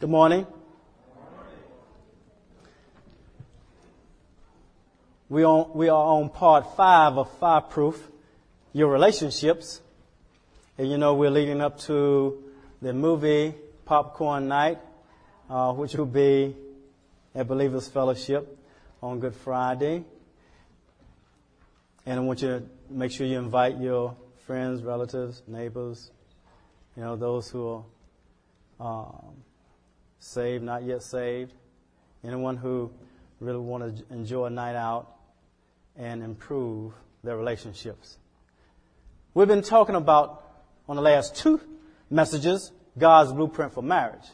Good morning. We, on, we are on part five of Fireproof, your relationships. And you know, we're leading up to the movie Popcorn Night, uh, which will be at Believers Fellowship on Good Friday. And I want you to make sure you invite your friends, relatives, neighbors, you know, those who are um, saved, not yet saved, anyone who really want to enjoy a night out and improve their relationships. We've been talking about, on the last two messages, God's blueprint for marriage.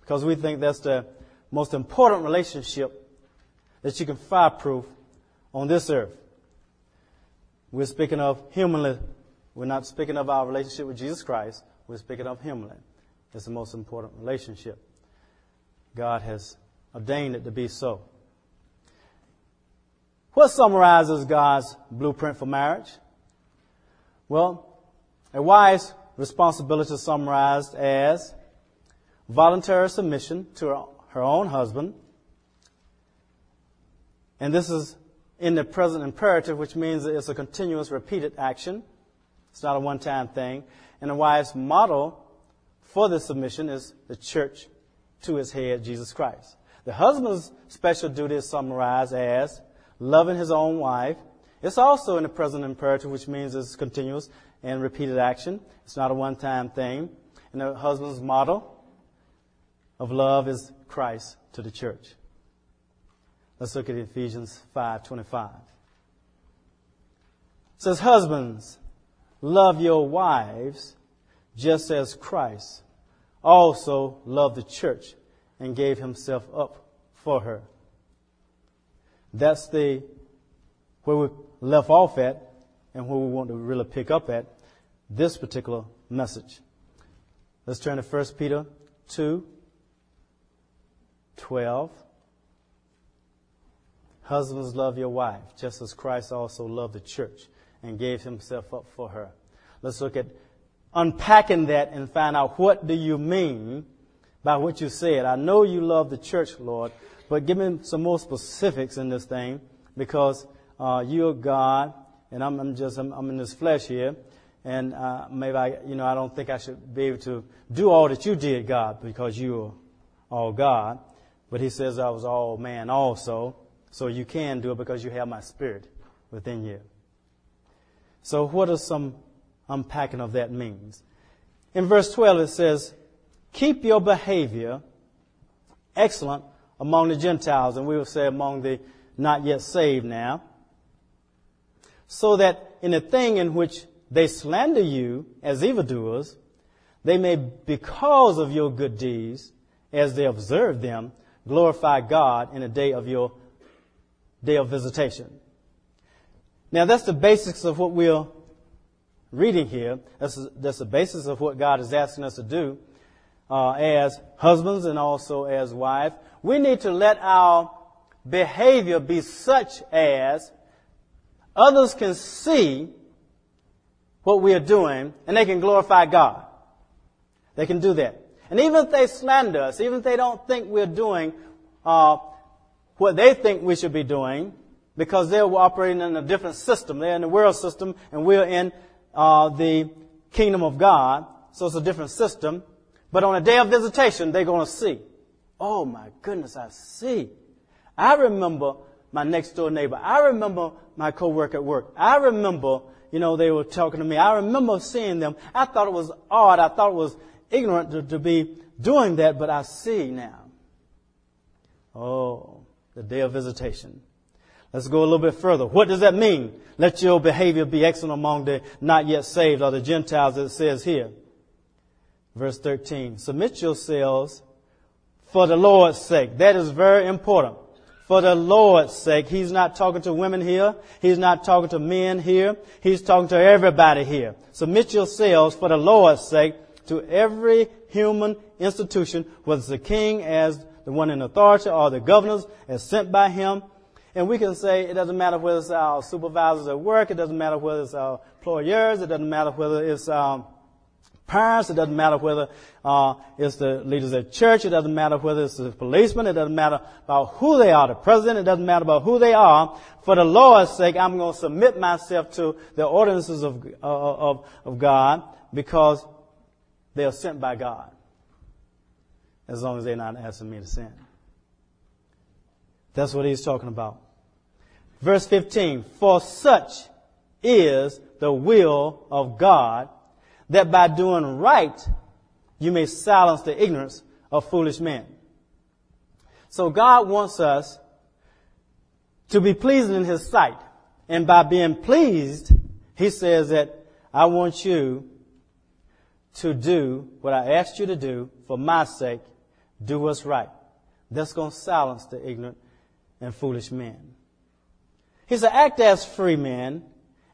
Because we think that's the most important relationship that you can fireproof on this earth. We're speaking of humanly. We're not speaking of our relationship with Jesus Christ. We're speaking of humanly. It's the most important relationship. God has ordained it to be so. What summarizes God's blueprint for marriage? Well, a wife's responsibility is summarized as voluntary submission to her own husband. And this is in the present imperative, which means it's a continuous repeated action. It's not a one-time thing. And a wife's model for this submission is the church to his head, Jesus Christ. The husband's special duty is summarized as loving his own wife. It's also in the present imperative, which means it's continuous and repeated action. It's not a one-time thing. And the husband's model of love is Christ to the church. Let's look at Ephesians 5:25. It says, "Husbands, love your wives just as Christ also loved the church and gave himself up for her." That's the where we left off at and where we want to really pick up at this particular message. Let's turn to 1 Peter 2 12. Husbands, love your wife, just as Christ also loved the church and gave himself up for her. Let's look at unpacking that and find out what do you mean by what you said. I know you love the church, Lord, but give me some more specifics in this thing because uh, you're God and I'm, I'm just I'm, I'm, in this flesh here, and uh, maybe I you know I don't think I should be able to do all that you did, God, because you are all God. But He says I was all man also. So you can do it because you have my spirit within you. So what are some unpacking of that means? In verse 12 it says, keep your behavior excellent among the Gentiles, and we will say among the not yet saved now, so that in a thing in which they slander you as evildoers, they may, because of your good deeds, as they observe them, glorify God in the day of your day of visitation. Now that's the basics of what we're reading here. That's, that's the basis of what God is asking us to do uh, as husbands and also as wives. We need to let our behavior be such as others can see what we are doing and they can glorify God. They can do that. And even if they slander us, even if they don't think we're doing uh, what they think we should be doing because they're operating in a different system. They're in the world system and we're in uh, the kingdom of God. So it's a different system. But on a day of visitation, they're going to see. Oh my goodness, I see. I remember my next door neighbor. I remember my coworker at work. I remember, you know, they were talking to me. I remember seeing them. I thought it was odd. I thought it was ignorant to, to be doing that, but I see now. Oh, the day of visitation. Let's go a little bit further. What does that mean? Let your behavior be excellent among the not yet saved or the Gentiles, as it says here. Verse 13. Submit yourselves for the Lord's sake. That is very important. For the Lord's sake. He's not talking to women here. He's not talking to men here. He's talking to everybody here. Submit yourselves for the Lord's sake to every human institution, whether it's the king as the one in authority or the governors as sent by him. And we can say it doesn't matter whether it's our supervisors at work, it doesn't matter whether it's our employers, it doesn't matter whether it's um, parents. It doesn't matter whether uh, it's the leaders at church. It doesn't matter whether it's the policeman. It doesn't matter about who they are, the president. It doesn't matter about who they are. For the Lord's sake, I'm going to submit myself to the ordinances of, uh, of, of God because they are sent by God. As long as they're not asking me to sin. That's what he's talking about. Verse 15, for such is the will of God that by doing right you may silence the ignorance of foolish men. So God wants us to be pleasing in His sight. And by being pleased, He says that I want you to do what I asked you to do for my sake. Do what's right. That's going to silence the ignorant and foolish men. He said, act as free men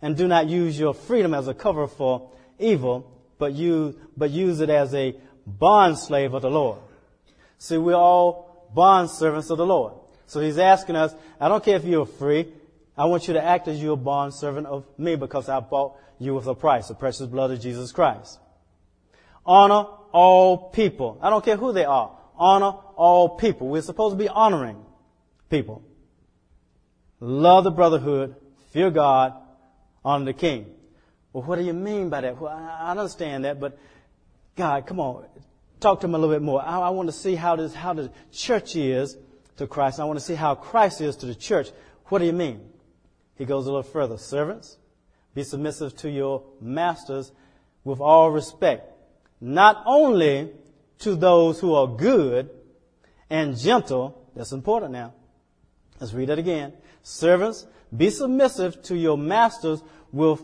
and do not use your freedom as a cover for evil, but use, but use it as a bond slave of the Lord. See, we're all bond servants of the Lord. So he's asking us, I don't care if you're free. I want you to act as you're a bond servant of me because I bought you with a price, the precious blood of Jesus Christ. Honor all people. I don't care who they are. Honor all people. We're supposed to be honoring people. Love the brotherhood, fear God, honor the king. Well, what do you mean by that? Well, I understand that, but God, come on, talk to him a little bit more. I, I want to see how this, how the church is to Christ. I want to see how Christ is to the church. What do you mean? He goes a little further. Servants, be submissive to your masters with all respect, not only to those who are good and gentle. That's important now. Let's read that again. Servants, be submissive to your masters with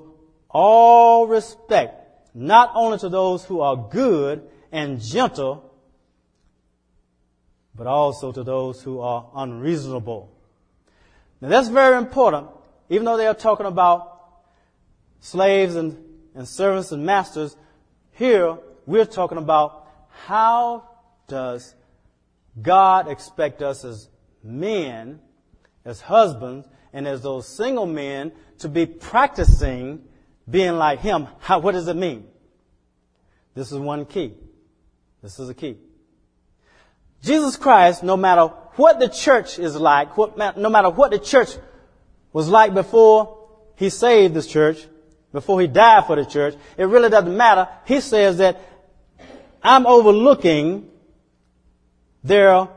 all respect, not only to those who are good and gentle, but also to those who are unreasonable. Now that's very important, even though they are talking about slaves and, and servants and masters, here we're talking about how does God expect us as men as husbands and as those single men to be practicing being like him. How, what does it mean? This is one key. This is a key. Jesus Christ, no matter what the church is like, what, no matter what the church was like before he saved this church, before he died for the church, it really doesn't matter. He says that I'm overlooking their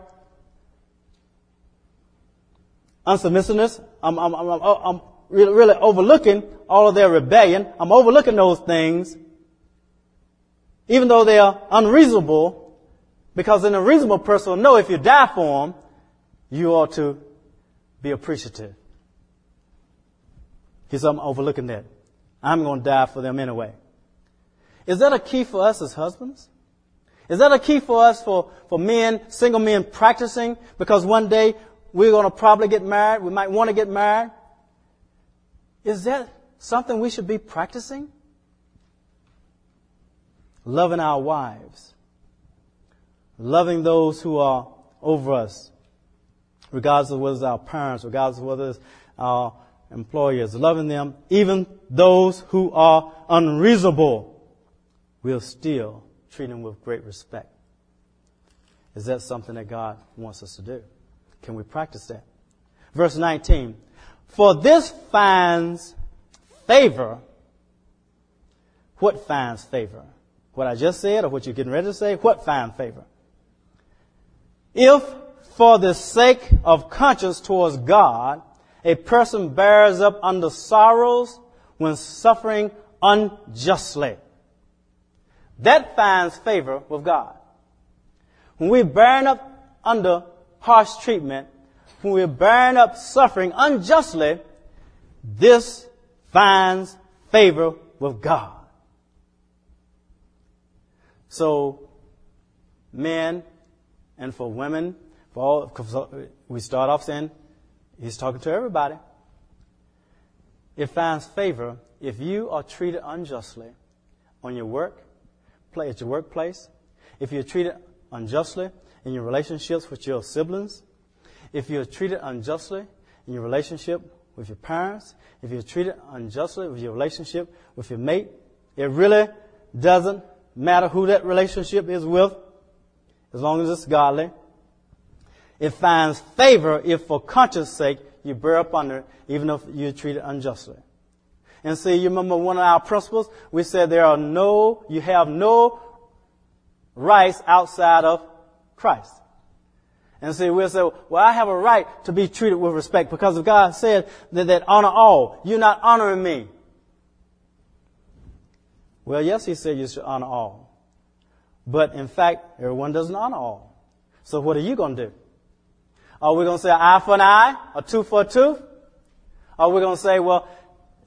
unsubmissiveness. I'm, I'm, I'm, I'm really, really overlooking all of their rebellion. I'm overlooking those things, even though they are unreasonable, because an unreasonable person will know if you die for them, you ought to be appreciative. He said, I'm overlooking that. I'm going to die for them anyway. Is that a key for us as husbands? Is that a key for us for, for men, single men practicing? Because one day we're going to probably get married. We might want to get married. Is that something we should be practicing? Loving our wives. Loving those who are over us. Regardless of whether it's our parents, regardless of whether it's our employers. Loving them, even those who are unreasonable. We'll still treat them with great respect. Is that something that God wants us to do? Can we practice that? Verse 19. For this finds favor. What finds favor? What I just said or what you're getting ready to say? What finds favor? If for the sake of conscience towards God, a person bears up under sorrows when suffering unjustly. That finds favor with God. When we bear up under harsh treatment, when we're up suffering unjustly, this finds favor with God. So, men and for women, for all, we start off saying, he's talking to everybody. It finds favor if you are treated unjustly on your work, at your workplace, if you're treated unjustly in your relationships with your siblings, if you're treated unjustly in your relationship with your parents, if you're treated unjustly with your relationship with your mate, it really doesn't matter who that relationship is with, as long as it's godly. It finds favor if for conscience sake you bear up under it, even if you're treated unjustly. And see, you remember one of our principles? We said there are no, you have no rights outside of Christ. And see, we'll say, well, I have a right to be treated with respect because if God said that, that honor all, you're not honoring me. Well, yes, he said you should honor all. But in fact, everyone doesn't honor all. So what are you going to do? Are we going to say eye for an eye, a tooth for a tooth? Are we going to say, well,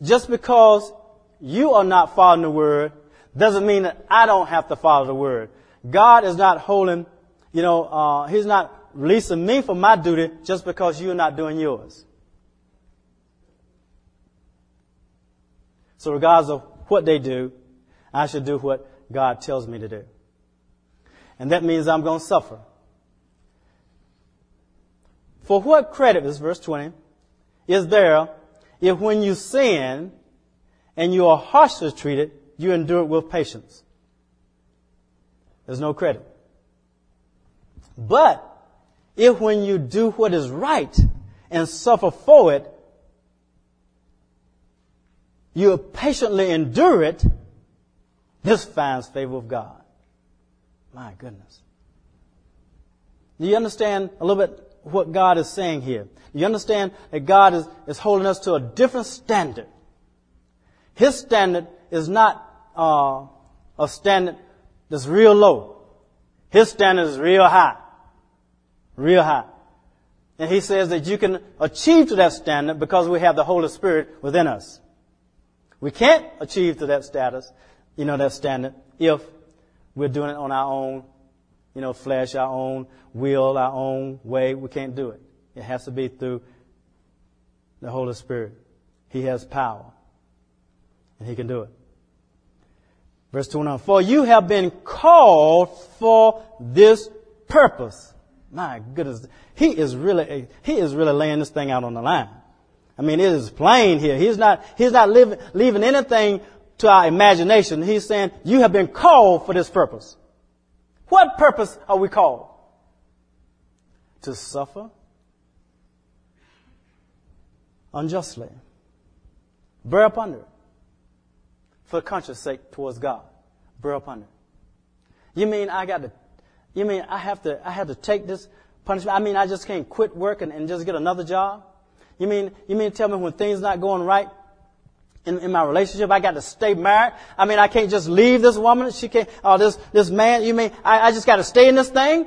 just because you are not following the word doesn't mean that I don't have to follow the word. God is not holding, you know, uh, He's not releasing me from my duty just because you're not doing yours. So regardless of what they do, I should do what God tells me to do. And that means I'm going to suffer. For what credit, this verse 20, is there if when you sin and you are harshly treated, you endure it with patience? There's no credit. But if when you do what is right and suffer for it, you patiently endure it, this finds favor of God. My goodness. Do you understand a little bit what God is saying here? Do you understand that God is, is holding us to a different standard? His standard is not uh, a standard that's real low. His standard is real high. Real high. And he says that you can achieve to that standard because we have the Holy Spirit within us. We can't achieve to that status, you know, that standard if we're doing it on our own, you know, flesh, our own will, our own way. We can't do it. It has to be through the Holy Spirit. He has power. And He can do it. Verse 29. For you have been called for this purpose. My goodness. He is really, he is really laying this thing out on the line. I mean, it is plain here. He's not, he's not leaving, leaving anything to our imagination. He's saying, you have been called for this purpose. What purpose are we called? To suffer unjustly. Bear up under it. For the conscience sake towards God. Bear up under it. You mean I got to you mean I have to, I have to take this punishment? I mean I just can't quit work and, and just get another job? You mean, you mean tell me when things not going right in, in my relationship, I got to stay married? I mean I can't just leave this woman, she can't, or this, this man, you mean I, I just got to stay in this thing?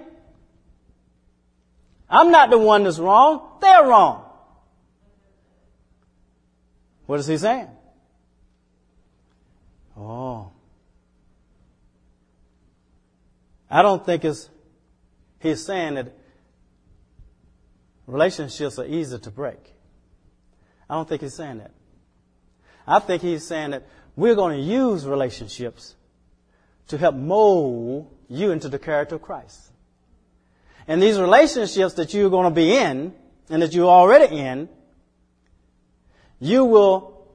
I'm not the one that's wrong. They're wrong. What is he saying? Oh. I don't think it's, he's saying that relationships are easy to break. I don't think he's saying that. I think he's saying that we're going to use relationships to help mold you into the character of Christ. And these relationships that you're going to be in, and that you're already in, you will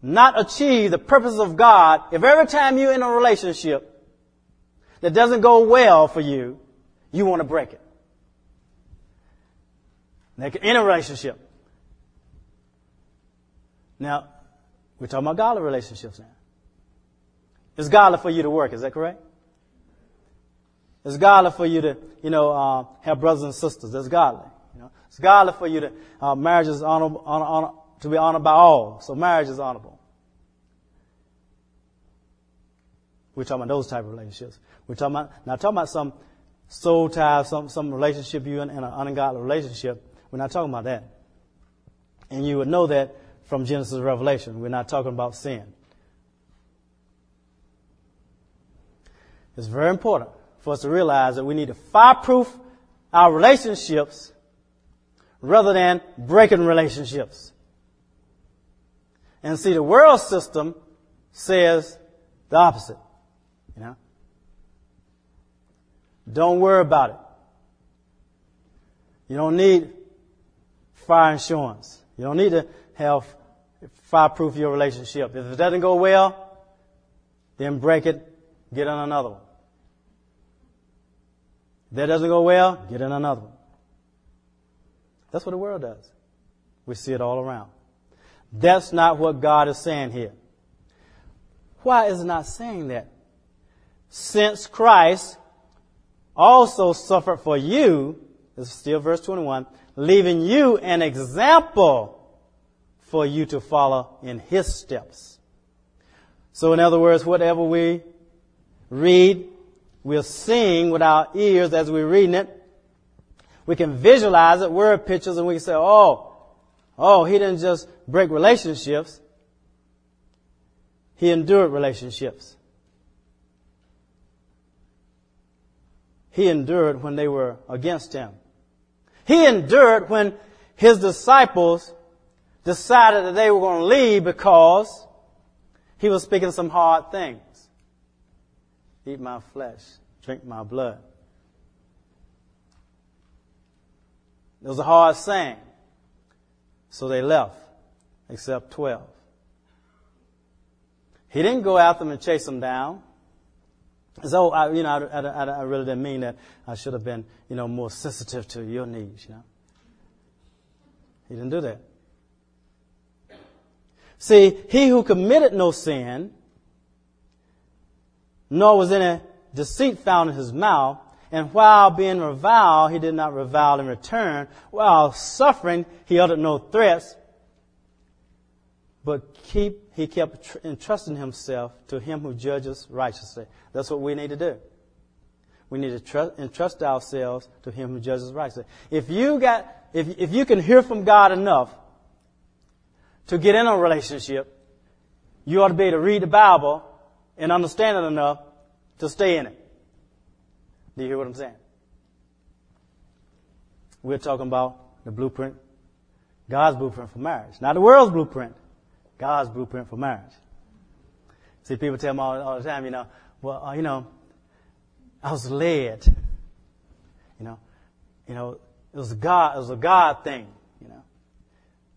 not achieve the purpose of God if every time you're in a relationship, that doesn't go well for you, you want to break it. Like in a relationship. Now, we're talking about godly relationships now. It's godly for you to work, is that correct? It's godly for you to, you know, uh, have brothers and sisters. That's godly. You know, it's godly for you to uh, marriage is honorable, honor, honor, to be honored by all. So marriage is honorable. We're talking about those type of relationships. We're talking about, now talking about some soul tie, some, some relationship you in, in an ungodly relationship. We're not talking about that. And you would know that from Genesis Revelation. We're not talking about sin. It's very important for us to realize that we need to fireproof our relationships rather than breaking relationships. And see, the world system says the opposite. You know? Don't worry about it. You don't need fire insurance. You don't need to have fireproof your relationship. If it doesn't go well, then break it, get on another one. If that doesn't go well, get in another one. That's what the world does. We see it all around. That's not what God is saying here. Why is it not saying that? Since Christ also suffered for you, this is still verse 21, leaving you an example for you to follow in his steps. So in other words, whatever we read, we're seeing with our ears as we're reading it. We can visualize it, word pictures, and we can say, oh, oh, he didn't just break relationships. He endured relationships. He endured when they were against him. He endured when his disciples decided that they were going to leave because he was speaking some hard things. Eat my flesh, drink my blood. It was a hard saying. So they left, except 12. He didn't go after them and chase them down. So, I, you know, I, I, I, really didn't mean that I should have been, you know, more sensitive to your needs, you know. He didn't do that. See, he who committed no sin, nor was any deceit found in his mouth, and while being reviled, he did not revile in return. While suffering, he uttered no threats, but keep, he kept entrusting himself to him who judges righteously. That's what we need to do. We need to trust, entrust ourselves to him who judges righteously. If you got, if, if you can hear from God enough to get in a relationship, you ought to be able to read the Bible and understand it enough to stay in it. Do you hear what I'm saying? We're talking about the blueprint, God's blueprint for marriage. Not the world's blueprint, God's blueprint for marriage. See, people tell me all, all the time, you know, well, uh, you know, I was led. You know, you know, it was a God, it was a God thing, you know.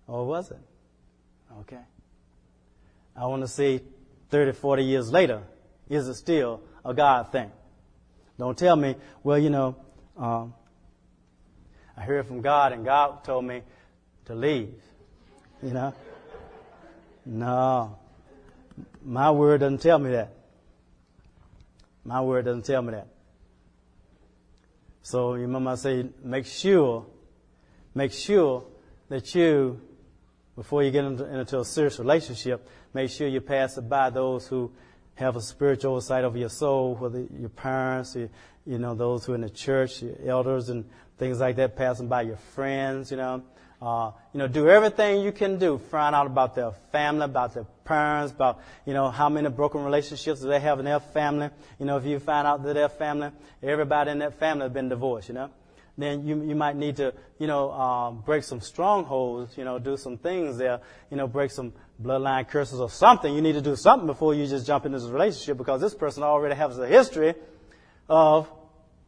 Or was it? Okay. I want to see 30, 40 years later, is it still a God thing? Don't tell me, well, you know, um, I heard from God and God told me to leave. You know? No. My word doesn't tell me that. My word doesn't tell me that. So you remember I say, make sure, make sure that you, before you get into, a serious relationship, make sure you pass it by those who have a spiritual oversight over your soul, whether your parents, your, you know, those who are in the church, your elders and things like that, passing by your friends, you know. Uh, you know, do everything you can do. Find out about their family, about their parents, about, you know, how many broken relationships they have in their family. You know, if you find out that their family, everybody in that family has been divorced, you know, then you, you might need to, you know, uh, break some strongholds, you know, do some things there, you know, break some bloodline curses or something. You need to do something before you just jump into this relationship because this person already has a history of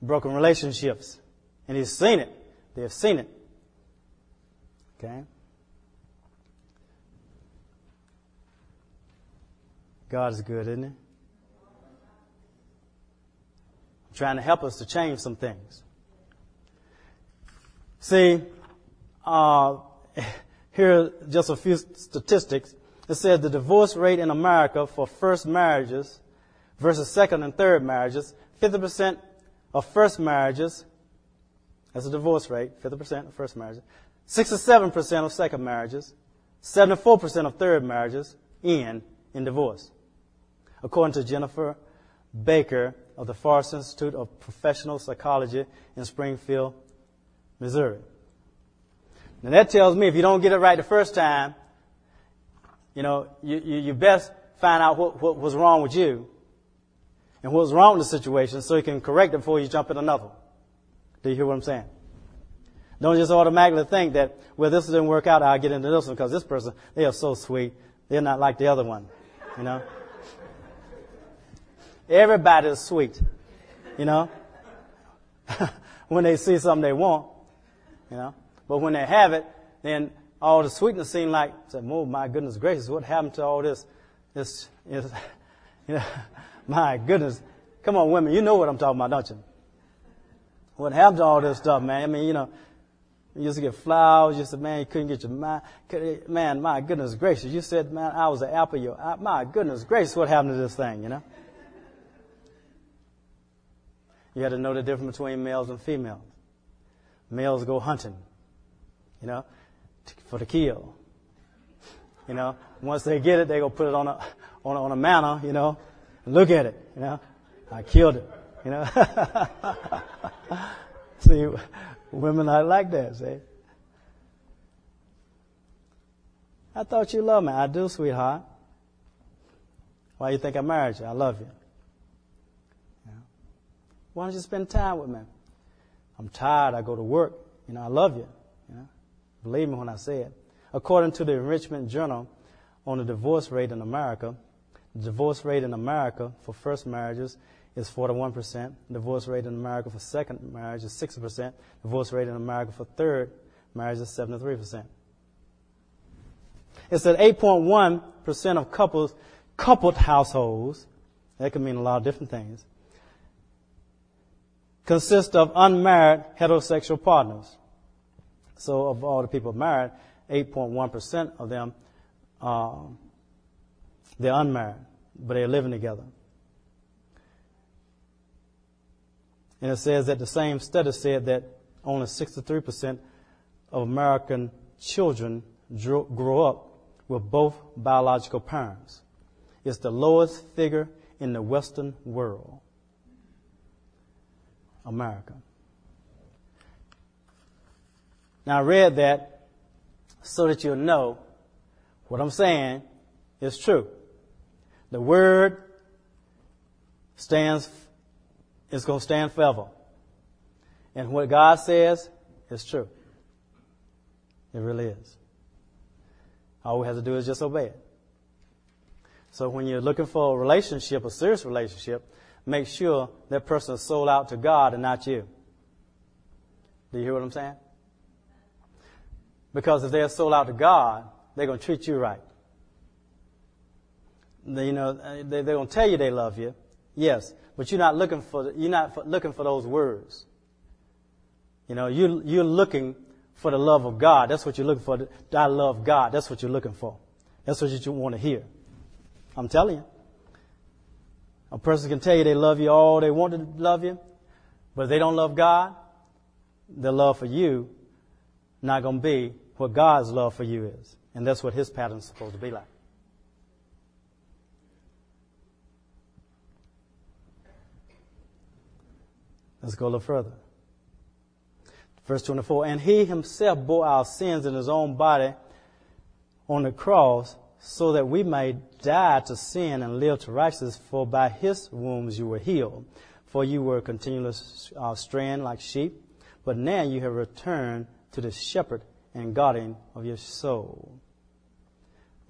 broken relationships. And he's seen it. They've seen it. God is good, isn't He? Trying to help us to change some things. See, uh, here are just a few statistics. It says the divorce rate in America for first marriages versus second and third marriages, 50% of first marriages, that's a divorce rate, 50% of first marriages, 67% of second marriages, 74% of third marriages end in divorce. According to Jennifer Baker of the Forest Institute of Professional Psychology in Springfield, Missouri. Now that tells me if you don't get it right the first time, you know, you, you, you best find out what, what was wrong with you and what was wrong with the situation so you can correct it before you jump in another. Do you hear what I'm saying? Don't just automatically think that, well, this didn't work out, I'll get into this one because this person, they are so sweet. They're not like the other one, you know? Everybody is sweet, you know? when they see something they want, you know? But when they have it, then all the sweetness seems like, oh my goodness gracious, what happened to all this, this, is, You know, my goodness. Come on, women, you know what I'm talking about, don't you? What happened to all this stuff, man? I mean, you know, you used to get flowers. You said, man, you couldn't get your mind. Man, my goodness gracious. You said, man, I was an apple. Your, my goodness gracious, what happened to this thing, you know? You had to know the difference between males and females. Males go hunting, you know, for the kill. You know, once they get it, they go put it on a on a, on a mantle, you know, look at it, you know. I killed it, you know. see, women are like that, see. I thought you loved me. I do, sweetheart. Why you think I married you? I love you. Why don't you spend time with me? I'm tired. I go to work. You know, I love you. Believe me when I say it. According to the Enrichment Journal on the divorce rate in America, the divorce rate in America for first marriages is 41%. Divorce rate in America for second marriage is 60%. Divorce rate in America for third marriage is 73%. It said 8.1% of couples, coupled households, that could mean a lot of different things, consist of unmarried heterosexual partners. So of all the people married, 8.1% of them, uh, they're unmarried, but they're living together. And it says that the same study said that only 63% of American children grow up with both biological parents. It's the lowest figure in the Western world. America. Now I read that so that you'll know what I'm saying is true. The word stands, is going to stand forever. And what God says is true. It really is. All we have to do is just obey it. So when you're looking for a relationship, a serious relationship, make sure that person is sold out to God and not you. Do you hear what I'm saying? Because if they're sold out to God, they're going to treat you right. They, you know, they, they're going to tell you they love you, yes, but you're not looking for you're not looking for those words. You know, you you're looking for the love of God. That's what you're looking for. I love God. That's what you're looking for. That's what you want to hear. I'm telling you. A person can tell you they love you all they want to love you, but if they don't love God, their love for you not going to be what God's love for you is. And that's what His pattern is supposed to be like. Let's go a little further. Verse 24, and He Himself bore our sins in His own body on the cross so that we may die to sin and live to righteousness, for by his wounds you were healed. For you were continually uh, straying like sheep, but now you have returned to the shepherd and guardian of your soul.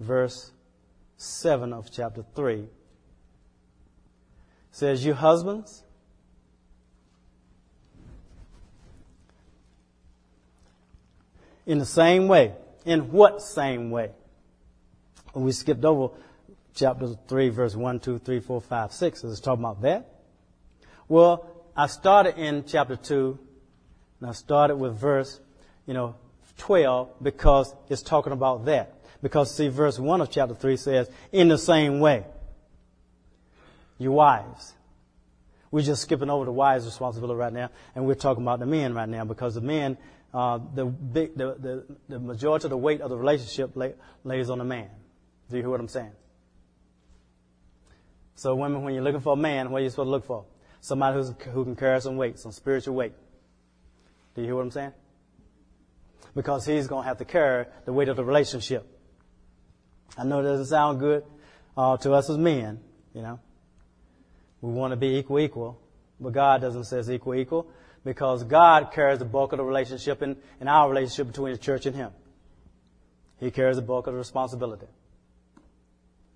Verse 7 of chapter 3 says, You husbands, in the same way. In what same way? we skipped over chapter 3, verse 1, 2, 3, 4, 5, 6. Is talking about that? Well, I started in chapter 2, and I started with verse, you know, 12 because it's talking about that. Because see, verse 1 of chapter 3 says, in the same way, you wives. We're just skipping over the wives' responsibility right now, and we're talking about the men right now because the men, uh, the, big, the, the, the majority of the weight of the relationship lay, lays on the man. Do you hear what I'm saying? So, women, when you're looking for a man, what are you supposed to look for? Somebody who's, who can carry some weight, some spiritual weight. Do you hear what I'm saying? Because he's going to have to carry the weight of the relationship. I know it doesn't sound good uh, to us as men, you know. We want to be equal, equal. But God doesn't say it's equal, equal. Because God carries the bulk of the relationship in our relationship between the church and Him. He carries the bulk of the responsibility.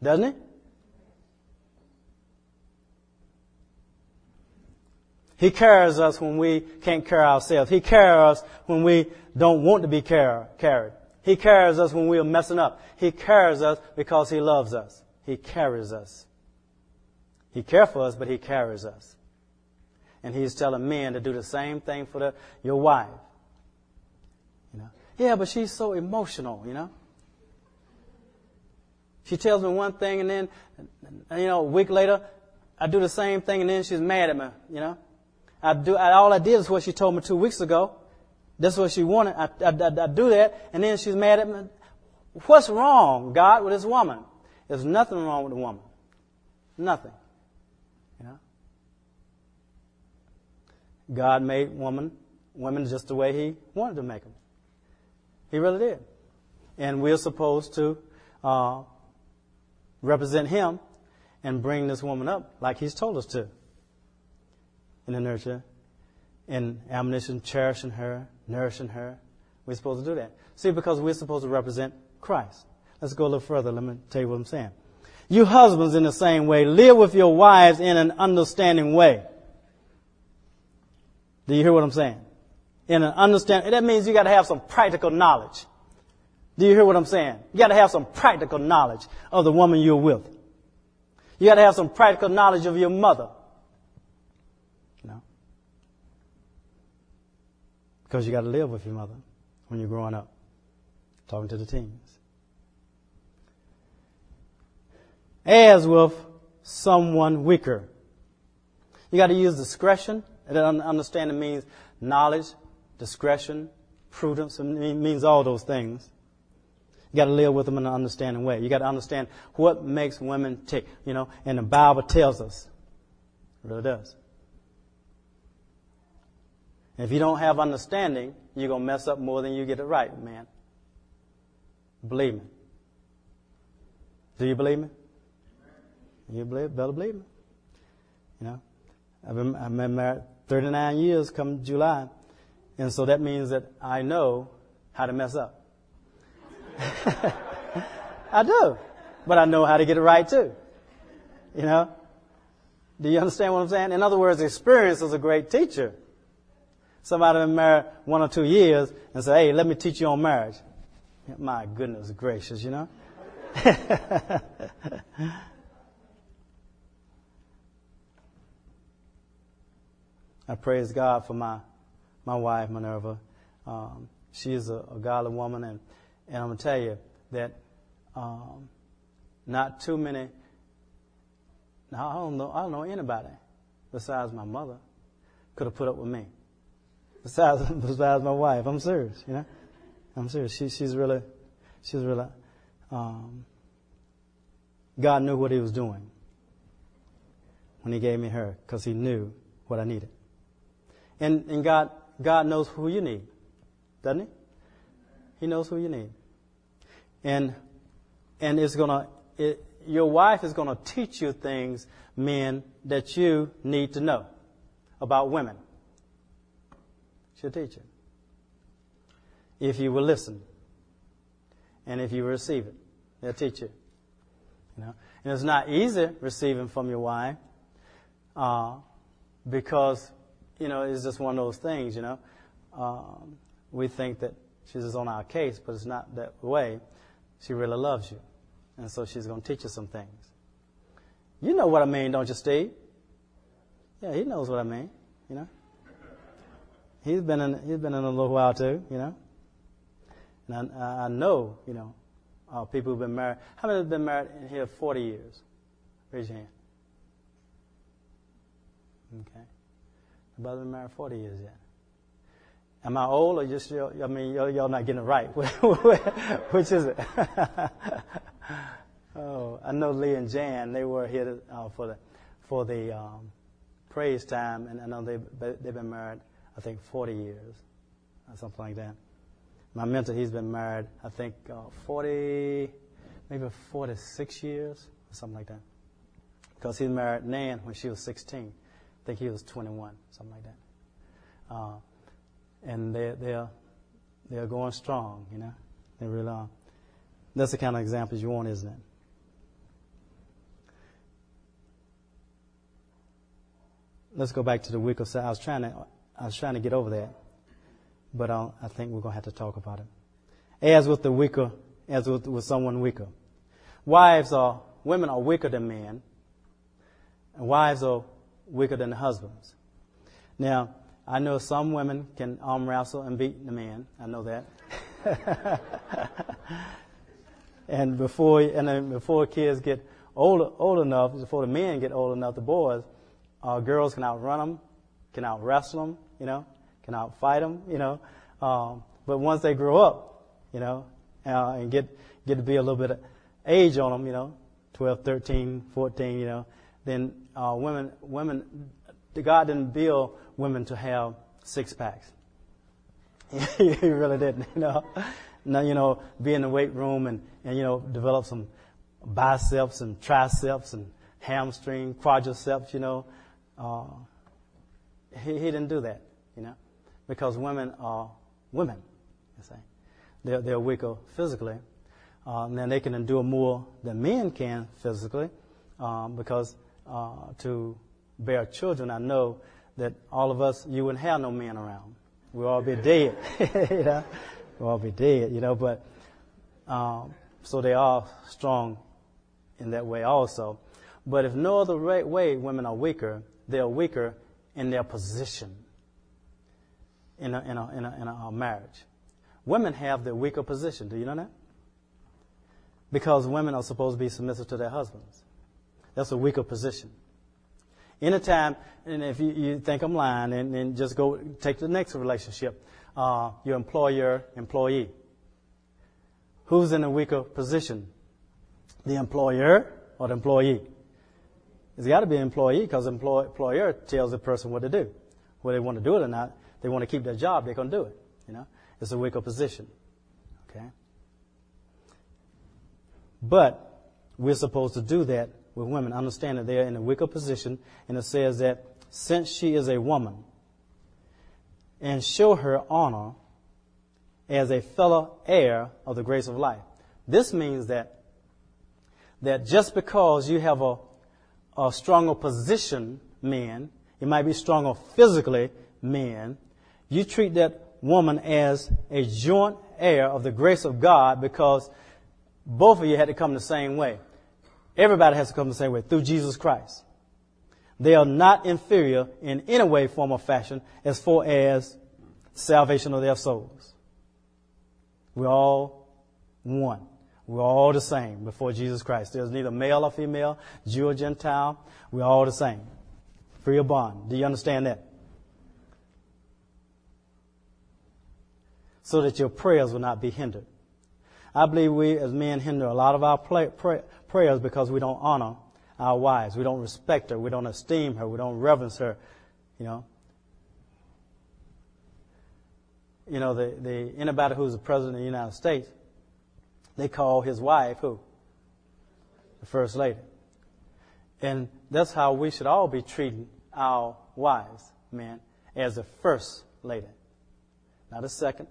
Doesn't he? He carries us when we can't carry ourselves. He carries us when we don't want to be carried. He carries us when we are messing up. He carries us because He loves us. He carries us. He cares for us, but He carries us. And He's telling men to do the same thing for the, your wife. You know, yeah, but she's so emotional, you know. She tells me one thing and then, you know, a week later, I do the same thing and then she's mad at me, you know. I do, I, all I did is what she told me two weeks ago. That's what she wanted. I, I, I, do that and then she's mad at me. What's wrong, God, with this woman? There's nothing wrong with the woman. Nothing. You know? God made woman, women just the way He wanted to make them. He really did. And we're supposed to uh, represent Him and bring this woman up like He's told us to. In the nurture, in admonition, cherishing her, nourishing her. We're supposed to do that. See, because we're supposed to represent Christ. Let's go a little further. Let me tell you what I'm saying. You husbands, in the same way, live with your wives in an understanding way. Do you hear what I'm saying? In an understanding, that means you got to have some practical knowledge. Do you hear what I'm saying? You got to have some practical knowledge of the woman you're with. You got to have some practical knowledge of your mother. Know? Because you got to live with your mother when you're growing up, talking to the teens. As with someone weaker. You got to use discretion. And understanding means knowledge, discretion, prudence. It means all those things. You got to live with them in an understanding way. You got to understand what makes women tick, you know, and the Bible tells us. It really does. If you don't have understanding, you're going to mess up more than you get it right, man. Believe me. Do you believe me? You believe, better believe me. You know, I've been, I've been married 39 years come July. And so that means that I know how to mess up. I do. But I know how to get it right too. You know? Do you understand what I'm saying? In other words, experience is a great teacher. Somebody been married one or two years and say, hey, let me teach you on marriage. My goodness gracious, you know? I praise God for my, my wife, Minerva. Um, she is a, a godly woman and and I'm to tell you that um, not too many, now I don't know, I don't know anybody besides my mother could have put up with me. Besides, besides my wife. I'm serious, you know? I'm serious. She, she's really, she's really, um, God knew what he was doing when he gave me her because he knew what I needed. And, and God, God knows who you need, doesn't he? He knows who you need and and it's gonna it, your wife is gonna teach you things, men, that you need to know about women. She'll teach you if you will listen and if you receive it. They'll teach you. You know, and it's not easy receiving from your wife uh, because you know it's just one of those things. You know, um, we think that she's just on our case, but it's not that way. She really loves you. And so she's going to teach you some things. You know what I mean, don't you, Steve? Yeah, he knows what I mean, you know. He's been in, he's been in a little while too, you know. And I, I know, you know, uh, people who've been married. How many have been married in here 40 years? Raise your hand. Okay. Nobody's been married 40 years yet. Am I old or just, I mean, y'all, y'all not getting it right? Which is it? oh, I know Lee and Jan, they were here uh, for the, for the, um, praise time, and I know they, they've been married, I think, 40 years, or something like that. My mentor, he's been married, I think, uh, 40, maybe 46 years, or something like that. Because he married Nan when she was 16. Think he was 21, something like that. Uh, and they're, they're, they're going strong, you know. They really are. That's the kind of examples you want, isn't it? Let's go back to the weaker side. I was trying to, I was trying to get over that, but I'll, I think we're going to have to talk about it. As with the weaker, as with, with someone weaker. Wives are, women are weaker than men And wives are weaker than the husbands. Now, I know some women can arm wrestle and beat the man. I know that. and before and before kids get old old enough, before the men get old enough, the boys, uh, girls can outrun them, can out wrestle them, you know, can outfight them, you know. Um, but once they grow up, you know, uh, and get get to be a little bit of age on them, you know, 12, 13, 14, you know, then uh, women women God didn't build women to have six packs. he really didn't, you know. Now, you know, be in the weight room and, and, you know, develop some biceps and triceps and hamstring, quadriceps, you know. Uh, he, he didn't do that, you know, because women are women, you see. They're, they're weaker physically. Um, and they can endure more than men can physically um, because uh, to bear children, I know that all of us, you wouldn't have no men around. We'll all be dead. you know? We'll all be dead, you know, but um, so they are strong in that way also. But if no other way women are weaker, they are weaker in their position in a, in a, in a, in a marriage. Women have the weaker position. Do you know that? Because women are supposed to be submissive to their husbands. That's a weaker position. Anytime, and if you, you think I'm lying, and, and, just go take the next relationship, uh, your employer, employee. Who's in a weaker position? The employer or the employee? It's got to be an employee because the employ, employer tells the person what to do. Whether they want to do it or not, they want to keep their job, they're going to do it. You know, it's a weaker position. Okay. But we're supposed to do that with women. Understand that they are in a weaker position, and it says that since she is a woman, and show her honor as a fellow heir of the grace of life. This means that that just because you have a, a stronger position, men, you might be stronger physically, men, you treat that woman as a joint heir of the grace of God because both of you had to come the same way. Everybody has to come the same way through Jesus Christ. They are not inferior in any way, form, or fashion as far as salvation of their souls. We're all one. We're all the same before Jesus Christ. There's neither male or female, Jew or Gentile. We're all the same. Free or bond. Do you understand that? So that your prayers will not be hindered. I believe we as men hinder a lot of our play, pray, prayers because we don't honor our wives. We don't respect her. We don't esteem her. We don't reverence her. You know. You know, the, the anybody who's the president of the United States, they call his wife who? The first lady. And that's how we should all be treating our wives, men, as the first lady. Not a second.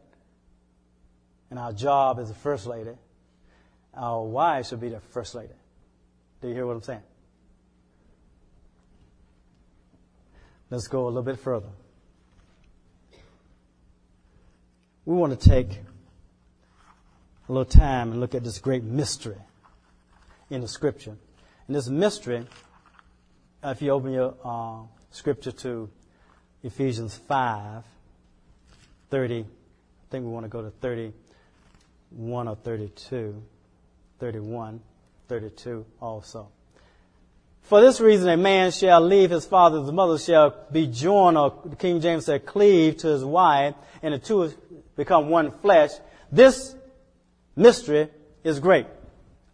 And our job as the first lady our wives should be the first lady. Do you hear what I'm saying? Let's go a little bit further. We want to take a little time and look at this great mystery in the scripture. And this mystery, if you open your uh, scripture to Ephesians 5, 30, I think we want to go to 31 or 32. 31, 32 also. For this reason, a man shall leave his father, his mother shall be joined, or King James said, cleave to his wife, and the two become one flesh. This mystery is great.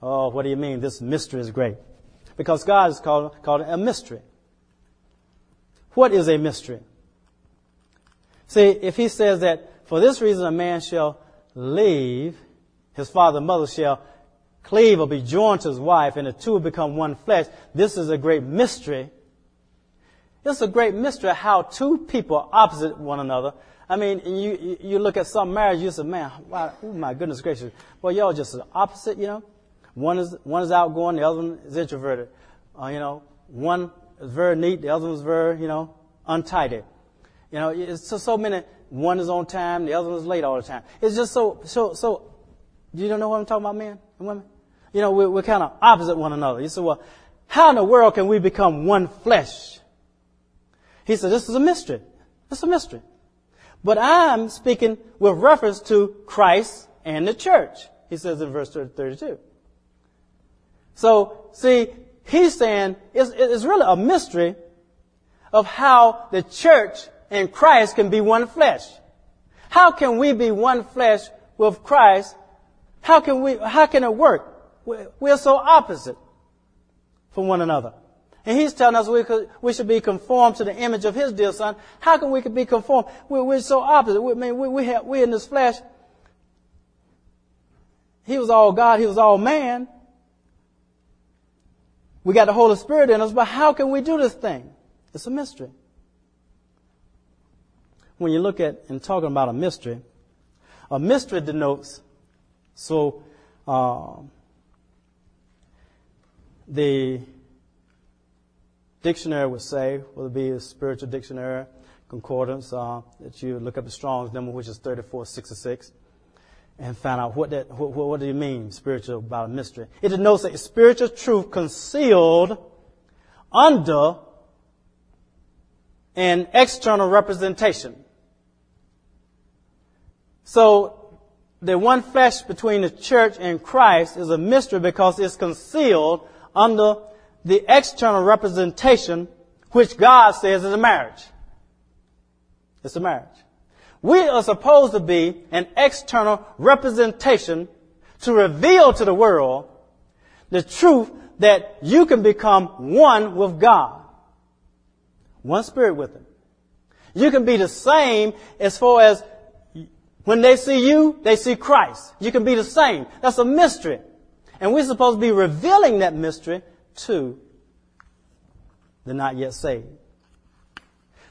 Oh, what do you mean? This mystery is great. Because God has called, called it a mystery. What is a mystery? See, if he says that for this reason a man shall leave, his father and mother shall cleave or be joined to his wife, and the two will become one flesh. This is a great mystery. It's a great mystery how two people opposite one another. I mean, you, you look at some marriage, you say, man, oh my goodness gracious. Well, y'all just opposite, you know. One is, one is outgoing, the other one is introverted. Uh, you know, one is very neat, the other one is very, you know, untidy. You know, it's so, so many, one is on time, the other one is late all the time. It's just so, so, so, you don't know what I'm talking about, men and women? You know, we're, we're kind of opposite one another. You say, well, how in the world can we become one flesh? He said, this is a mystery. It's a mystery. But I'm speaking with reference to Christ and the church. He says in verse 32. So, see, he's saying it's, it's really a mystery of how the church and Christ can be one flesh. How can we be one flesh with Christ? How can we, how can it work? We're so opposite from one another. And he's telling us we, could, we should be conformed to the image of his dear son. How can we be conformed? We're, we're so opposite. We, I mean, we, we have, we're in this flesh. He was all God. He was all man. We got the Holy Spirit in us, but how can we do this thing? It's a mystery. When you look at and talking about a mystery, a mystery denotes so uh, the dictionary would say, whether it be a spiritual dictionary, concordance, uh, that you look up the Strong's number, which is 3466, and find out what that, what, what do you mean, spiritual, about a mystery. It denotes a spiritual truth concealed under an external representation. So, the one flesh between the church and Christ is a mystery because it's concealed under the external representation which God says is a marriage. It's a marriage. We are supposed to be an external representation to reveal to the world the truth that you can become one with God. One spirit with Him. You can be the same as far as when they see you, they see Christ. You can be the same. That's a mystery. And we're supposed to be revealing that mystery to the not yet saved.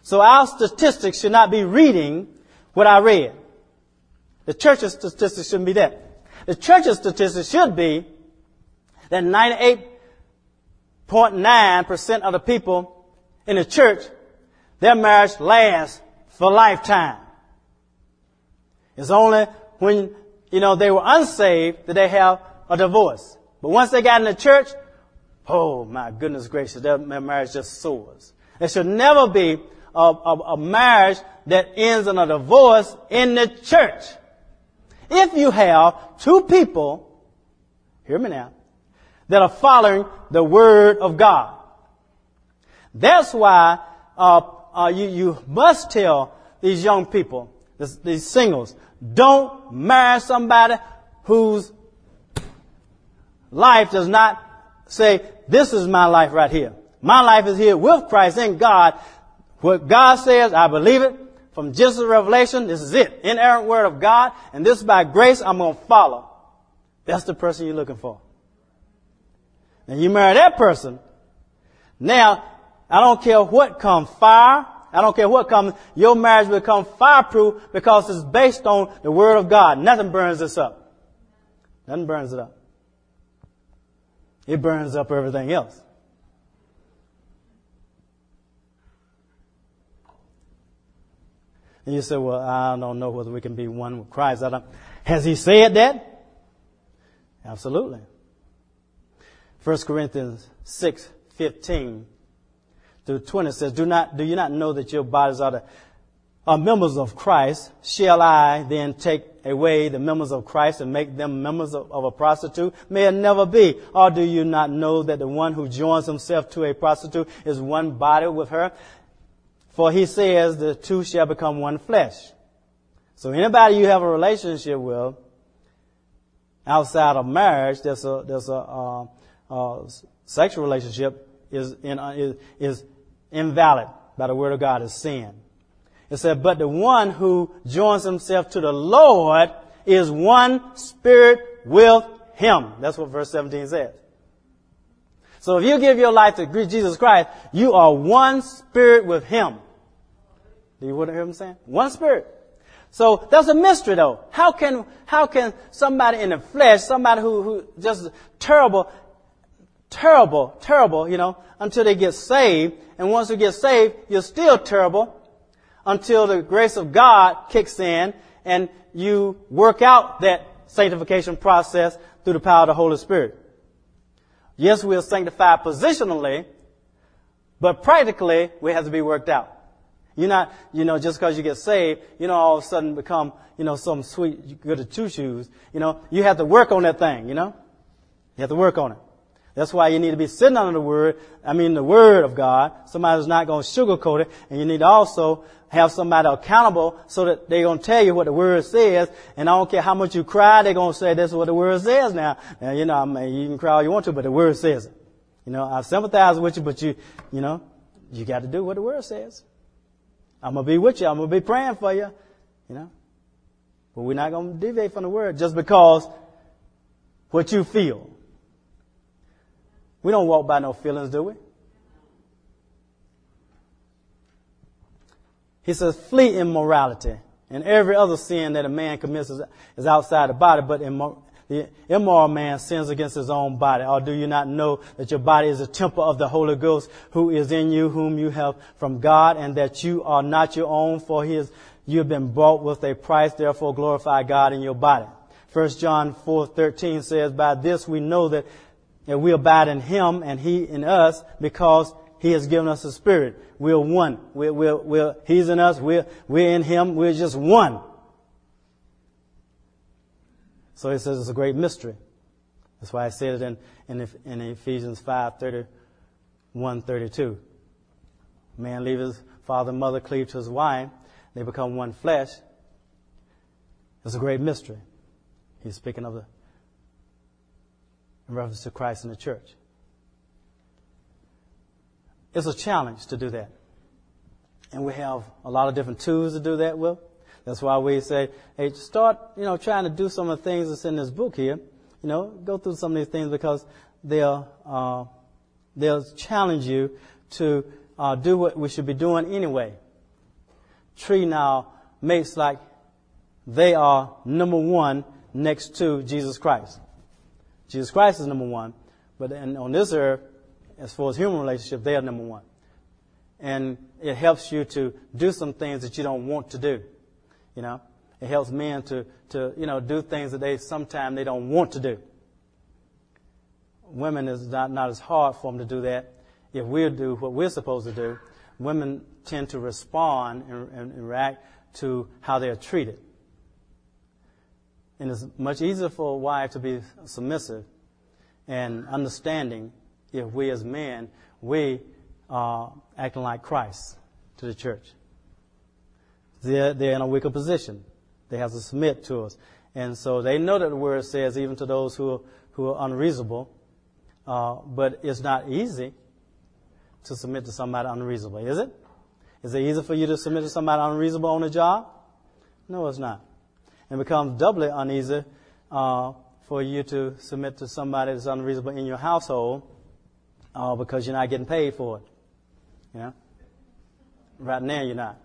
So our statistics should not be reading what I read. The church's statistics shouldn't be that. The church's statistics should be that 98.9% of the people in the church, their marriage lasts for a lifetime. It's only when, you know, they were unsaved that they have a divorce. But once they got in the church, oh my goodness gracious, their marriage just soars. There should never be a, a, a marriage that ends in a divorce in the church. If you have two people, hear me now, that are following the Word of God. That's why uh, uh, you, you must tell these young people, this, these singles, don't marry somebody whose life does not say, this is my life right here. My life is here with Christ in God. What God says, I believe it. From Genesis to Revelation, this is it. Inerrant word of God. And this by grace, I'm going to follow. That's the person you're looking for. And you marry that person. Now, I don't care what comes, fire. I don't care what comes. Your marriage will become fireproof because it's based on the word of God. Nothing burns this up. Nothing burns it up. It burns up everything else. And you say, well, I don't know whether we can be one with Christ. Has he said that? Absolutely. 1 Corinthians 6, 15 to 20 says, do not, do you not know that your bodies are the are members of Christ? Shall I then take away the members of Christ and make them members of, of, a prostitute? May it never be. Or do you not know that the one who joins himself to a prostitute is one body with her? For he says the two shall become one flesh. So anybody you have a relationship with outside of marriage, there's a, there's a, uh, uh, sexual relationship is, in, uh, is, is invalid by the word of God is sin. It said, but the one who joins himself to the Lord is one spirit with him. That's what verse 17 says. So if you give your life to Jesus Christ, you are one spirit with him. Do you want to hear him saying? One spirit. So that's a mystery though. How can, how can somebody in the flesh, somebody who, who just terrible, terrible, terrible, you know, until they get saved, and once you get saved, you're still terrible, until the grace of God kicks in and you work out that sanctification process through the power of the Holy Spirit. Yes, we are sanctified positionally, but practically we have to be worked out. You're not, you know, just because you get saved, you know, all of a sudden become, you know, some sweet good at two shoes. You know, you have to work on that thing, you know? You have to work on it. That's why you need to be sitting under the Word, I mean the Word of God. Somebody who's not going to sugarcoat it. And you need to also have somebody accountable so that they're going to tell you what the Word says. And I don't care how much you cry, they're going to say this is what the Word says now. Now, you know, I mean, you can cry all you want to, but the Word says it. You know, I sympathize with you, but you, you know, you got to do what the Word says. I'm going to be with you. I'm going to be praying for you. You know. But we're not going to deviate from the Word just because what you feel. We don't walk by no feelings, do we? He says, flee immorality. And every other sin that a man commits is outside the body, but the immoral man sins against his own body. Or do you not know that your body is a temple of the Holy Ghost who is in you, whom you have from God, and that you are not your own, for his, you have been bought with a price, therefore glorify God in your body. 1 John 4:13 says, "By this we know that and we abide in Him and He in us because He has given us a spirit. We're one. We're, we're, we're, he's in us. We're, we're in Him. We're just one. So He says it's a great mystery. That's why I said it in, in, in Ephesians 5, 31, 32. Man leave his father and mother, cleave to his wife. They become one flesh. It's a great mystery. He's speaking of the in reference to Christ and the church. It's a challenge to do that. And we have a lot of different tools to do that with. That's why we say, hey, start, you know, trying to do some of the things that's in this book here. You know, go through some of these things because they'll, uh, they'll challenge you to uh, do what we should be doing anyway. Tree now makes like they are number one next to Jesus Christ. Jesus Christ is number one, but on this earth, as far as human relationship, they are number one. And it helps you to do some things that you don't want to do. You know, it helps men to, to you know, do things that they sometimes they don't want to do. Women is not, not as hard for them to do that. If we do what we're supposed to do, women tend to respond and, and react to how they're treated. And it's much easier for a wife to be submissive and understanding if we as men, we are acting like Christ to the church. They're, they're in a weaker position. They have to submit to us. And so they know that the word says even to those who are, who are unreasonable, uh, but it's not easy to submit to somebody unreasonable, is it? Is it easy for you to submit to somebody unreasonable on a job? No, it's not and becomes doubly uneasy uh, for you to submit to somebody that's unreasonable in your household uh, because you're not getting paid for it. You know? Right now, you're not.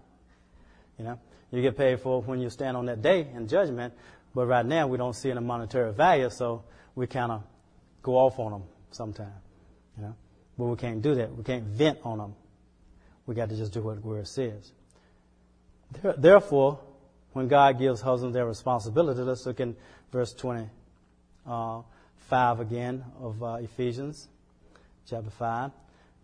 You know? You get paid for it when you stand on that day in judgment, but right now we don't see any monetary value, so we kind of go off on them sometimes. You know? But we can't do that. We can't vent on them. We got to just do what the word says. Therefore, when God gives husbands their responsibility. Let's look in verse 25 uh, again of uh, Ephesians chapter 5.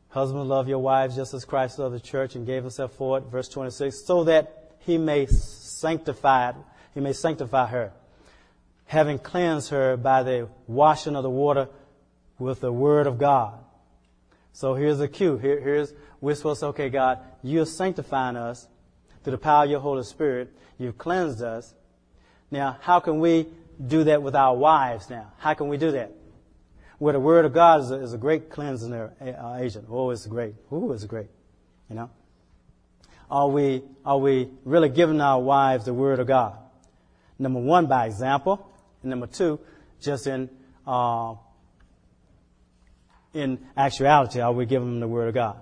Husbands, love your wives just as Christ loved the church and gave himself for it. Verse 26, so that he may sanctify it, he may sanctify her, having cleansed her by the washing of the water with the word of God. So here's the cue. Here, here's, we're supposed to say, okay, God, you're sanctifying us through the power of your Holy Spirit. You've cleansed us. Now, how can we do that with our wives now? How can we do that? Where the Word of God is a, is a great cleansing agent. Oh, it's great. Oh, it's great. You know? Are we, are we really giving our wives the Word of God? Number one, by example. And number two, just in, uh, in actuality, are we giving them the Word of God?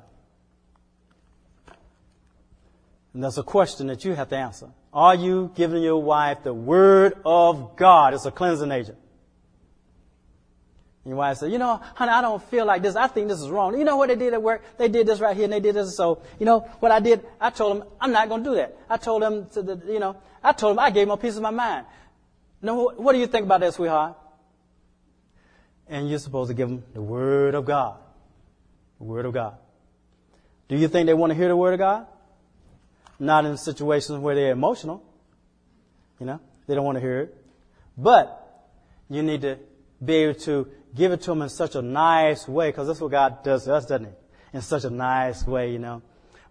And that's a question that you have to answer. Are you giving your wife the word of God? It's a cleansing agent. Your wife said, you know, honey, I don't feel like this. I think this is wrong. You know what they did at work? They did this right here and they did this. So, you know, what I did, I told them, I'm not going to do that. I told them to the, you know, I told them I gave them a piece of my mind. No, what do you think about that, sweetheart? and you're supposed to give them the Word of God. The Word of God. Do you think they want to hear the Word of God? Not in situations where they're emotional. You know, they don't want to hear it. But you need to be able to give it to them in such a nice way, because that's what God does to us, doesn't He? In such a nice way, you know.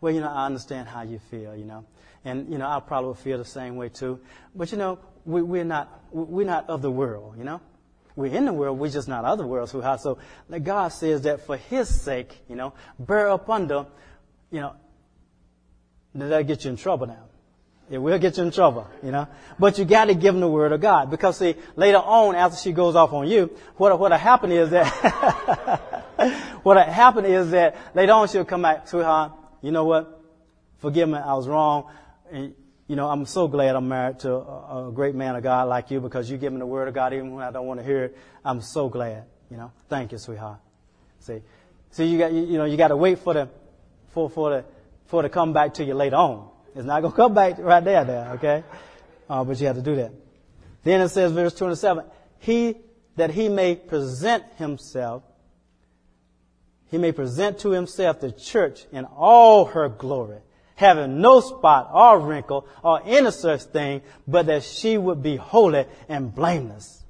Well, you know, I understand how you feel, you know. And, you know, I probably feel the same way too. But, you know, we, we're not, we're not of the world, you know. We're in the world, we're just not of the world. So like God says that for His sake, you know, bear up under, you know, that'll get you in trouble now. It will get you in trouble, you know. But you got to give them the word of God because see, later on, after she goes off on you, what what happen is that what happen is that later on she'll come back, sweetheart. You know what? Forgive me, I was wrong. And, you know, I'm so glad I'm married to a, a great man of God like you because you give me the word of God even when I don't want to hear it. I'm so glad. You know, thank you, sweetheart. See, see, you got you, you know you got to wait for the for for the for it to come back to you later on. It's not going to come back right there, there, okay? Uh, but you have to do that. Then it says, verse 27, He, that he may present himself, he may present to himself the church in all her glory, having no spot or wrinkle or any such thing, but that she would be holy and blameless.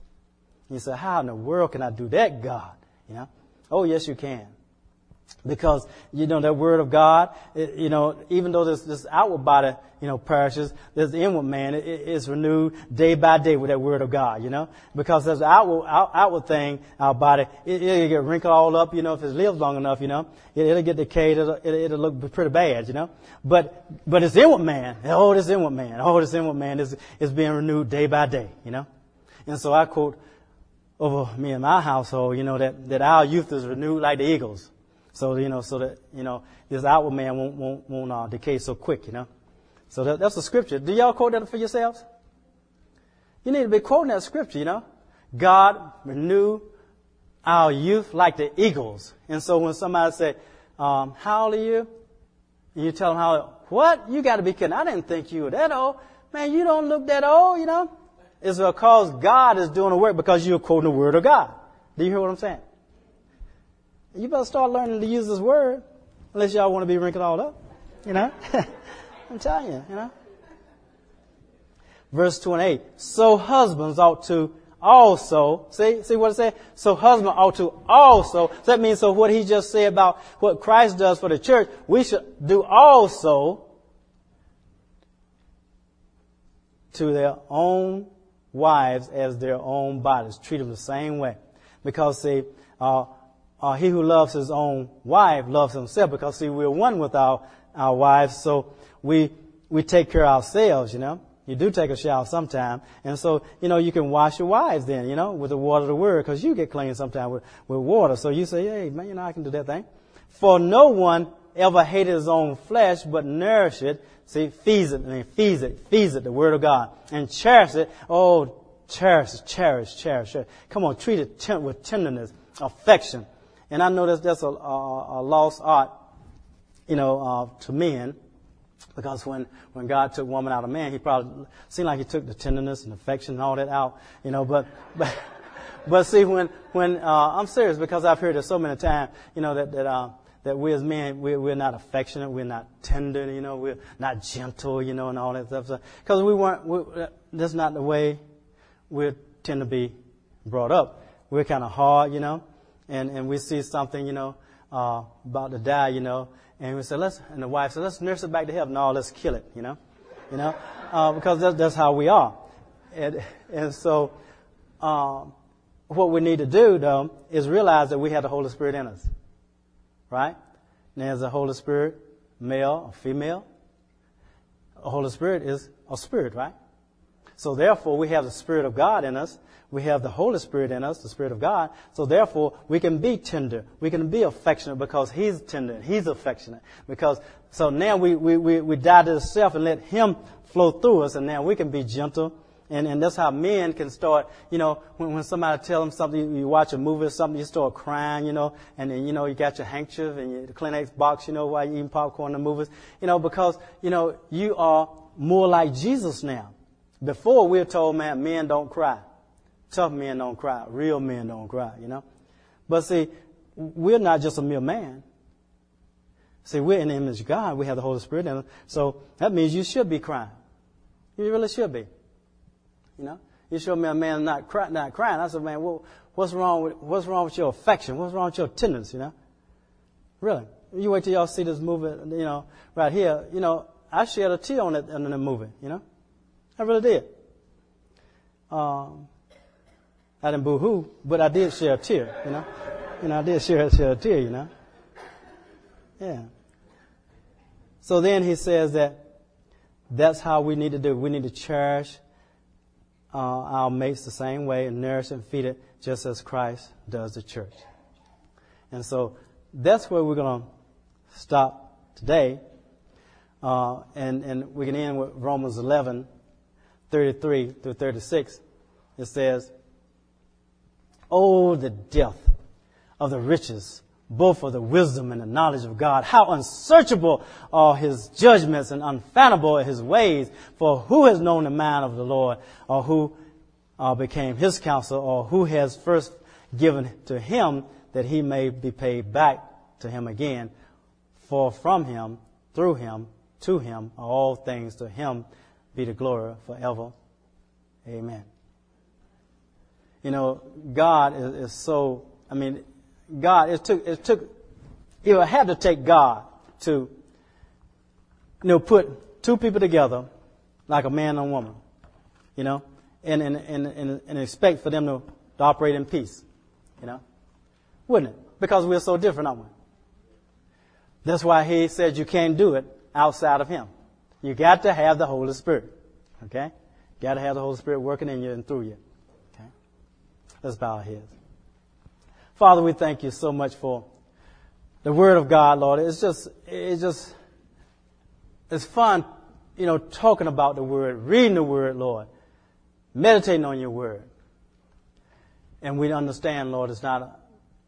You say, how in the world can I do that, God? You know? Oh, yes, you can. Because, you know, that word of God, it, you know, even though this, this outward body, you know, perishes, the inward man it, is renewed day by day with that word of God, you know? Because the outward, out, outward thing, our body, it, will get wrinkled all up, you know, if it lives long enough, you know? It, will get decayed, it'll, it'll, look pretty bad, you know? But, but it's inward man, oh, this inward man, oh, this inward man is, is being renewed day by day, you know? And so I quote over me and my household, you know, that, that our youth is renewed like the eagles. So, you know, so that, you know, this outward man won't, won't, won't uh, decay so quick, you know. So that, that's the scripture. Do y'all quote that for yourselves? You need to be quoting that scripture, you know. God renew our youth like the eagles. And so when somebody say, um, how old are you? And you tell them how, what? You got to be kidding. I didn't think you were that old. Man, you don't look that old, you know. It's because God is doing the work because you're quoting the word of God. Do you hear what I'm saying? You better start learning to use this word, unless y'all want to be wrinkled all up. You know? I'm telling you, you know? Verse 28. So husbands ought to also, see, see what it says? So husband ought to also, so that means so what he just said about what Christ does for the church, we should do also to their own wives as their own bodies. Treat them the same way. Because see, uh, uh, he who loves his own wife loves himself because see we're one with our our wives so we we take care of ourselves you know. You do take a shower sometime and so you know you can wash your wives then you know with the water of the word because you get clean sometime with, with water. So you say hey man you know i can do that thing. For no one ever hated his own flesh but nourish it see feeds it I and feeds it feeds it the word of god and cherish it. Oh cherish cherish cherish, cherish. come on treat it with tenderness affection and I know that's, that's a, a, a lost art, you know, uh, to men. Because when, when God took woman out of man, he probably seemed like he took the tenderness and affection and all that out, you know, but, but, but see, when, when, uh, I'm serious because I've heard it so many times, you know, that, that, uh, that we as men, we're, we're not affectionate, we're not tender, you know, we're not gentle, you know, and all that stuff. Because so, we weren't, we, that's not the way we tend to be brought up. We're kind of hard, you know and, and we see something, you know, uh, about to die, you know, and we say, let's, and the wife said, let's nurse it back to health. No, let's kill it, you know, you know, uh, because that's, that's how we are. And, and so, um, what we need to do, though, is realize that we have the Holy Spirit in us. Right? And there's a Holy Spirit, male or female. The Holy Spirit is a spirit, right? So therefore, we have the Spirit of God in us. We have the Holy Spirit in us, the Spirit of God. So therefore, we can be tender. We can be affectionate because He's tender. He's affectionate. Because, so now we, we, we, we die to the self and let Him flow through us and now we can be gentle. And, and that's how men can start, you know, when, when somebody tells them something, you watch a movie or something, you start crying, you know, and then, you know, you got your handkerchief and your, Kleenex box, you know, while you're eating popcorn in the movies, you know, because, you know, you are more like Jesus now. Before we're told, man, men don't cry. Tough men don't cry. Real men don't cry, you know. But see, we're not just a mere man. See, we're in the image of God. We have the Holy Spirit in us. So that means you should be crying. You really should be. You know? You show me a man not, cry, not crying. I said, man, well, what's wrong with, what's wrong with your affection? What's wrong with your tenderness, you know? Really. You wait till y'all see this movie, you know, right here. You know, I shed a tear on it in the movie, you know? I really did. Um, I didn't boo-hoo, but I did share a tear, you know? You know, I did share, share a tear, you know? Yeah. So then he says that that's how we need to do. We need to cherish uh, our mates the same way and nourish and feed it just as Christ does the church. And so that's where we're going to stop today. Uh, and, and we can end with Romans 11, 33 through 36. It says, Oh, the depth of the riches, both of the wisdom and the knowledge of God. How unsearchable are his judgments and unfathomable are his ways. For who has known the mind of the Lord, or who uh, became his counsel, or who has first given to him that he may be paid back to him again? For from him, through him, to him are all things. To him be the glory forever. Amen. You know, God is, is so, I mean, God, it took, it took, it had to take God to, you know, put two people together like a man and a woman, you know, and, and, and, and, and expect for them to, to operate in peace, you know. Wouldn't it? Because we're so different, aren't we? That's why he said you can't do it outside of him. You got to have the Holy Spirit. Okay? You got to have the Holy Spirit working in you and through you. Okay? Let's bow our heads. Father, we thank you so much for the Word of God, Lord. It's just, it's just, it's fun, you know, talking about the Word, reading the Word, Lord, meditating on your Word. And we understand, Lord, it's not,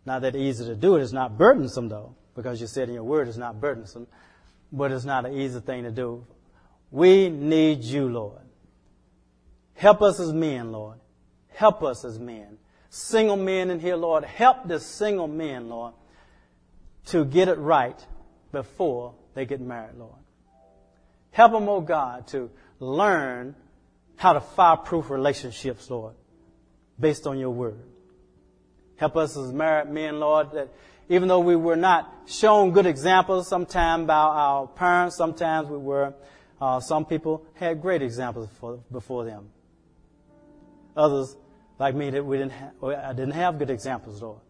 not that easy to do it. It's not burdensome, though, because you said in your Word it's not burdensome, but it's not an easy thing to do. We need you, Lord. Help us as men, Lord. Help us as men single men in here, Lord. Help the single men, Lord, to get it right before they get married, Lord. Help them, oh God, to learn how to fireproof relationships, Lord, based on your word. Help us as married men, Lord, that even though we were not shown good examples sometimes by our parents, sometimes we were, uh, some people had great examples for, before them. Others like me that we didn't have, I didn't have good examples, Lord.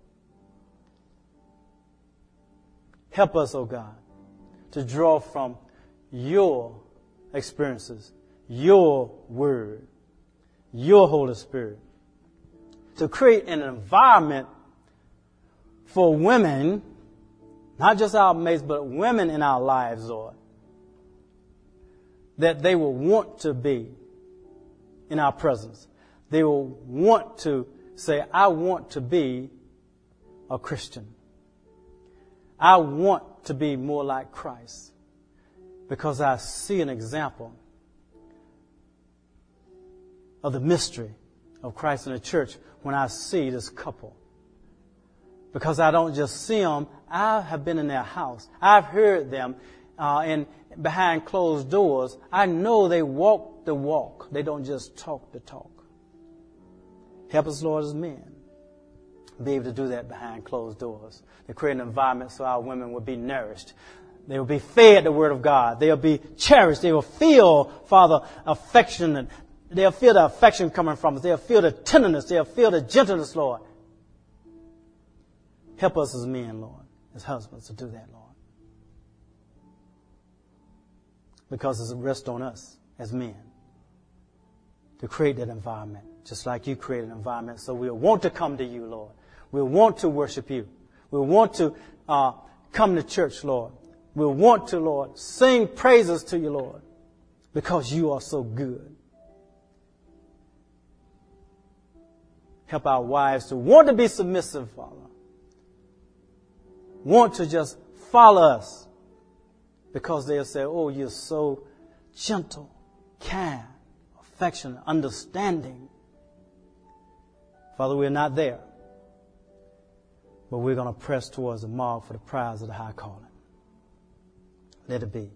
Help us, oh God, to draw from your experiences, your word, your Holy Spirit, to create an environment for women, not just our mates, but women in our lives, Lord, that they will want to be in our presence they will want to say, I want to be a Christian. I want to be more like Christ because I see an example of the mystery of Christ in the church when I see this couple. Because I don't just see them, I have been in their house. I've heard them uh, in behind closed doors. I know they walk the walk. They don't just talk the talk. Help us, Lord, as men, be able to do that behind closed doors. To create an environment so our women will be nourished. They will be fed the Word of God. They'll be cherished. They will feel, Father, affection. They'll feel the affection coming from us. They'll feel the tenderness. They'll feel the gentleness, Lord. Help us as men, Lord, as husbands to do that, Lord. Because it's a rest on us as men to create that environment just like you create an environment. So we'll want to come to you, Lord. We'll want to worship you. We'll want to uh, come to church, Lord. We'll want to, Lord, sing praises to you, Lord, because you are so good. Help our wives to want to be submissive, Father. Want to just follow us because they'll say, Oh, you're so gentle, kind, affectionate, understanding. Father, we're not there. but we're going to press towards the mark for the prize of the high calling. Let it be.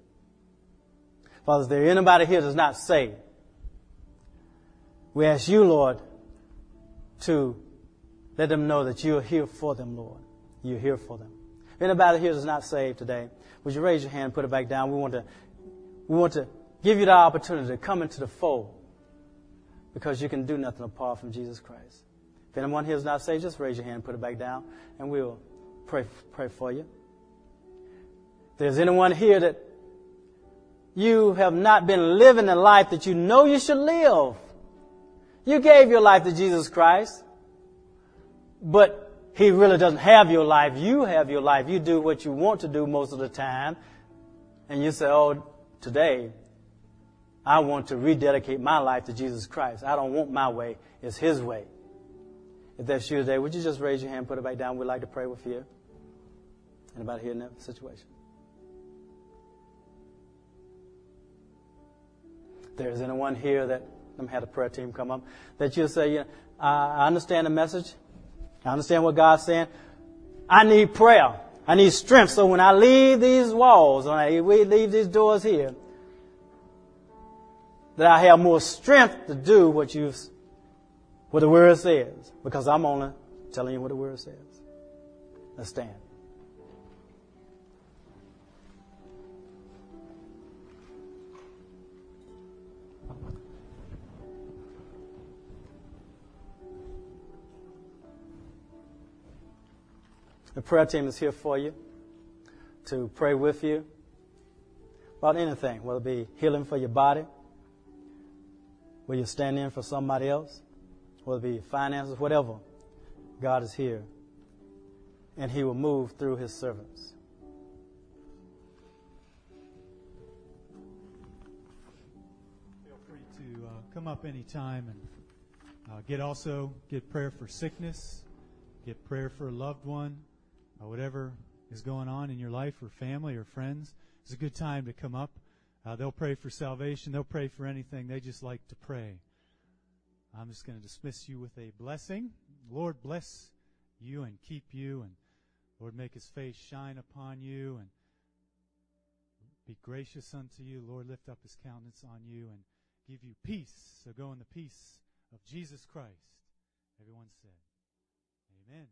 Father, is there anybody here that's not saved? We ask you, Lord, to let them know that you're here for them, Lord. You're here for them. If anybody here is not saved today, would you raise your hand and put it back down? We want to, we want to give you the opportunity to come into the fold because you can do nothing apart from Jesus Christ. If anyone here is not saved, just raise your hand and put it back down and we'll pray, pray for you. If there's anyone here that you have not been living the life that you know you should live, you gave your life to Jesus Christ, but he really doesn't have your life. You have your life. You do what you want to do most of the time. And you say, oh, today, I want to rededicate my life to Jesus Christ. I don't want my way. It's His way. If that's you today, would you just raise your hand, put it back down? We'd like to pray with you. Anybody here in that situation? There's anyone here that, I'm had a prayer team come up, that you'll say, yeah, I understand the message. I understand what God's saying. I need prayer. I need strength. So when I leave these walls, when I leave these doors here, that I have more strength to do what you what the word says. Because I'm only telling you what the word says. Let's stand. The prayer team is here for you to pray with you about anything, whether it be healing for your body, whether you're standing in for somebody else, whether it be finances, whatever. God is here, and He will move through His servants. Feel free to uh, come up anytime and uh, get also get prayer for sickness, get prayer for a loved one uh, whatever is going on in your life or family or friends, it's a good time to come up. Uh, they'll pray for salvation. They'll pray for anything. They just like to pray. I'm just going to dismiss you with a blessing. Lord bless you and keep you, and Lord make His face shine upon you and be gracious unto you. Lord lift up His countenance on you and give you peace. So go in the peace of Jesus Christ. Everyone said, Amen.